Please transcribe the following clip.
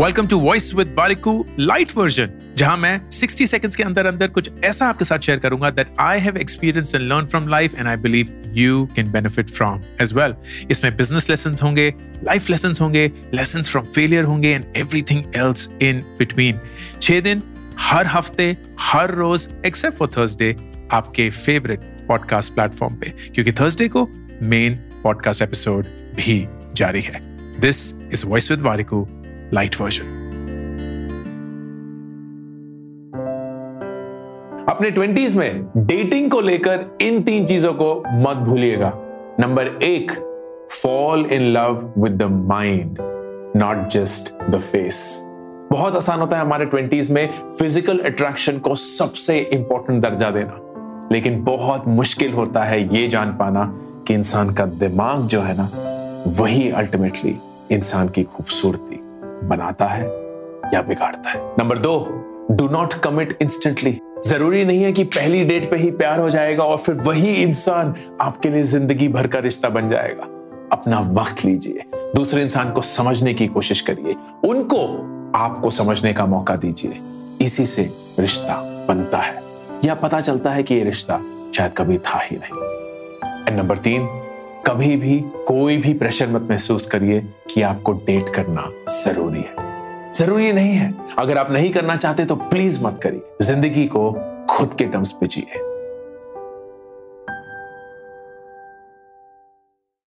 Welcome to voice with Warikoo lite version जहाँ मैं 60 seconds के अंदर अंदर कुछ ऐसा आपके साथ शेयर करूँगा that I have experience and learn from life and I believe you can benefit from as well इसमें बिज़नेस लेसन होंगे लाइफ लेसन होंगे लेसन फ्रॉम फेलियर होंगे and everything else in between छह दिन हर हफ़्ते, हर रोज एक्सेप्ट फॉर थर्सडे आपके फेवरेट पॉडकास्ट प्लेटफॉर्म पे, क्योंकि थर्सडे को मेन पॉडकास्ट एपिसोड भी जारी है. This is voice with Warikoo lite version अपने ट्वेंटीज में डेटिंग को लेकर इन तीन चीज़ों को मत भूलिएगा। नंबर एक fall in love with the mind not just the face बहुत आसान होता है हमारे ट्वेंटीज में फ़िज़िकल अट्रैक्शन को सबसे इंपॉर्टेंट दर्जा देना। लेकिन बहुत मुश्किल होता है ये जान पाना कि इंसान का दिमाग जो है ना, वही अल्टीमेटली इंसान की खूबसूरती। बनाता है या बिगाड़ता है। नंबर दो डू नॉट कमिट इंस्टेंटली ज़रूरी नहीं है कि पहली डेट पे ही प्यार हो जाएगा और फिर वही इंसान आपके लिए ज़िंदगी भर का रिश्ता बन जाएगा। अपना वक्त लीजिए। दूसरे इंसान को समझने की कोशिश करिए। उनको आपको समझने का मौका दीजिए। इसी से रिश्ता बनता है। या पता चलता है कि ये रिश्ता शायद कभी था ही नहीं। एंड नंबर तीन कभी भी कोई भी प्रेशर मत महसूस करिए कि आपको डेट करना ज़रूरी है। ज़रूरी नहीं है। अगर आप नहीं करना चाहते तो प्लीज़ मत करिए। ज़िंदगी को खुद के टर्म्स पे जिए।